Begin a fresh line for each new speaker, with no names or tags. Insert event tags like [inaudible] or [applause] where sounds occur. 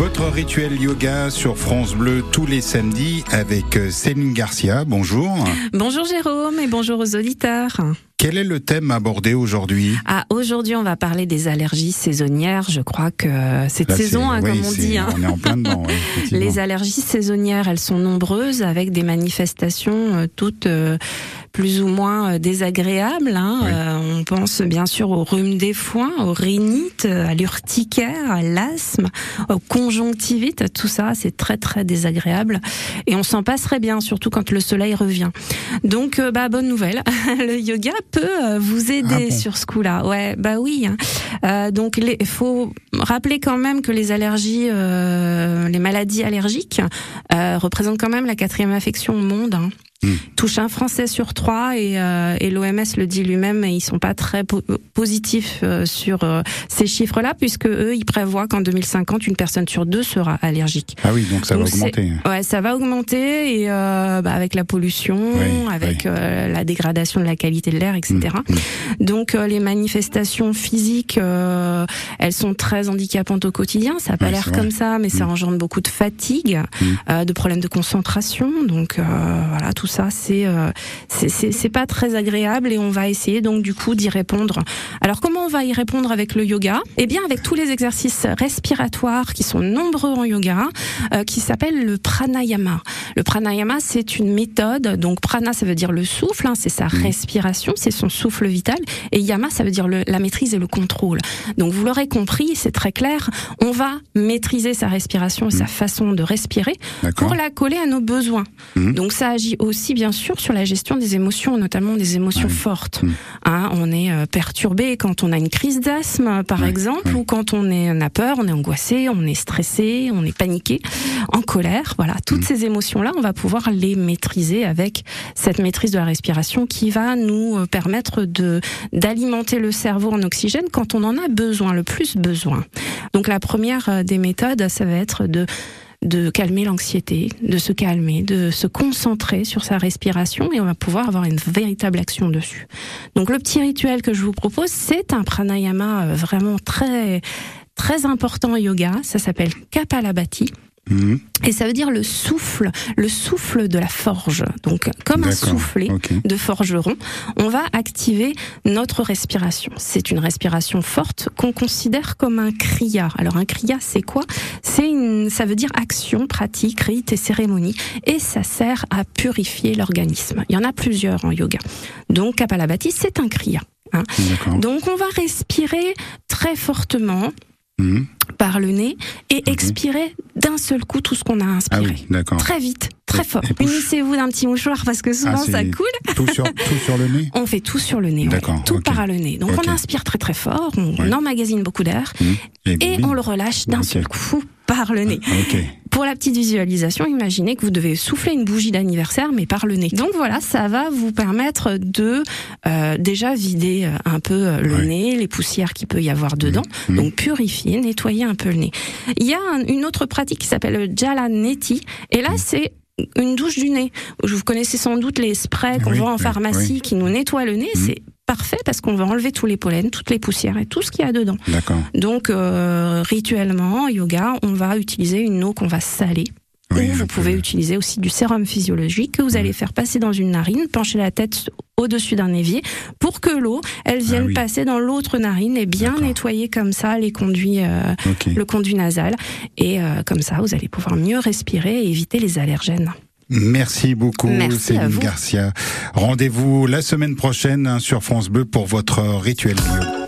Votre rituel yoga sur France Bleu tous les samedis avec euh, Céline Garcia. Bonjour.
Bonjour Jérôme et bonjour aux auditeurs.
Quel est le thème abordé aujourd'hui?
Ah, aujourd'hui, on va parler des allergies saisonnières. Je crois que cette
Là,
saison, hein,
oui,
comme on dit. hein.
On est en plein dedans. [laughs]
Les allergies saisonnières, elles sont nombreuses avec des manifestations euh, toutes euh, plus ou moins euh, désagréables. hein.
Oui.
Euh, on pense bien sûr au rhume des foins, aux rhinites, euh, à l'urticaire, à l'asthme, aux conjonctivites. Tout ça, c'est très très désagréable et on s'en passerait bien, surtout quand le soleil revient. Donc, euh, bah bonne nouvelle, [laughs] le yoga peut vous aider
Ah bon
sur ce coup-là. Ouais, bah oui. hein. Euh, donc, il faut rappeler quand même que les allergies, euh, les maladies allergiques euh, représentent quand même la quatrième affection au monde. Hein.
Mm.
Touche un Français sur trois et, euh, et l'OMS le dit lui-même, ils sont pas très po- positifs euh, sur euh, ces chiffres-là, puisque eux, ils prévoient qu'en 2050, une personne sur deux sera allergique.
Ah oui, donc ça
Donc
va augmenter.
Ouais, ça va augmenter et euh, bah, avec la pollution,
Oui,
avec
oui.
euh, la dégradation de la qualité de l'air, etc.
Mm, mm.
Donc euh, les manifestations physiques, euh, elles sont très handicapantes au quotidien. Ça a pas
Ouais,
l'air comme ça, mais ça engendre beaucoup de fatigue, de problèmes de concentration. Donc euh, voilà, tout ça, c'est euh, c'est- c'est pas très agréable et on va essayer donc du coup d'y répondre. Alors comment on va y répondre avec le yoga? Eh bien avec tous les exercices respiratoires qui sont nombreux en yoga, euh, qui s'appellent le pranayama. Le pranayama, c'est une méthode. Donc prana, ça veut dire le souffle, hein, c'est sa respiration, c'est son souffle vital. Et yama, ça veut dire le- la maîtrise et le contrôle. Donc vous l'aurez compris, c'est très clair. On va maîtriser sa respiration et sa façon de respirer pour la coller à nos besoins.
Mhm.
Donc ça agit aussi bien sûr sur la gestion des émotions, notamment des émotions
oui.
fortes.
Mhm.
Hein, on est euh, perturbé quand on a une crise d'asthme, par
Ouais,
exemple, ou quand on, est, on a peur, on est angoissé, on est stressé, on est paniqué, en colère. Voilà, toutes
Mhm.
ces émotions-là, on va pouvoir les maîtriser avec cette maîtrise de la respiration qui va nous euh, permettre de d'alimenter le cerveau en oxygène quand on en a besoin, le plus besoin. Donc la première euh, des méthodes, ça va être de de calmer l'anxiété, de se calmer, de se concentrer sur sa respiration et on va pouvoir avoir une véritable action dessus. Donc le petit rituel que je vous propose, c'est un pranayama euh, vraiment très très important yoga, ça s'appelle Kapalabhati
Mhm.
et ça veut dire le souffle, le souffle de la forge. Donc comme un soufflet de forgeron, on va activer notre respiration. C'est une respiration forte qu'on considère comme un kriya. Alors un kriya, c'est quoi? C'est une, ça veut dire action, pratique, rite et cérémonie, et ça sert à purifier l'organisme. Il y en a plusieurs en yoga. Donc Kapalabhati, c'est un kriya. hein. Donc on va respirer très fortement Par le nez et expirer d'un seul coup tout ce qu'on a
Ah
inspiré.
oui.
Très vite, très fort. Unissez-vous d'un petit mouchoir parce que souvent
Ah,
ça coule.
Tout sur, tout sur le nez [laughs]
On fait tout sur le nez. ouais. Tout à le nez. Donc on inspire très très fort, on
Ouais.
emmagasine beaucoup d'air
Mhm.
et on le relâche d'un seul coup par le nez. Pour la petite visualisation, imaginez que vous devez souffler une bougie d'anniversaire, mais par le nez. Donc voilà, ça va vous permettre de euh, déjà vider euh, un peu euh, le nez, les poussières qu'il peut y avoir dedans. Donc purifier, nettoyer un peu le nez. Il y a un- une autre pratique qui s'appelle le Jalaneti, et là c'est une douche du nez. Vous connaissez sans doute les sprays qu'on
Oui,
vend en pharmacie
oui.
qui nous nettoient le nez.
Mhm.
C'est parfait parce qu'on va enlever tous les pollens, toutes les poussières et tout ce qu'il y a dedans. Donc, euh, rituellement, en yoga, on va utiliser une eau qu'on va saler.
Oui,
vous pouvez utiliser aussi du sérum physiologique que vous allez faire passer dans une narine, pencher la tête au-dessus d'un évier pour que l'eau, elle vienne
Ah oui.
passer dans l'autre narine et bien nettoyer comme ça les conduits, euh, le conduit nasal. Et euh, comme ça, vous allez pouvoir mieux respirer et éviter les allergènes.
Merci beaucoup,
Merci
Céline. Garcia. Rendez-vous la semaine prochaine hein, sur France Bleu pour votre rituel bio.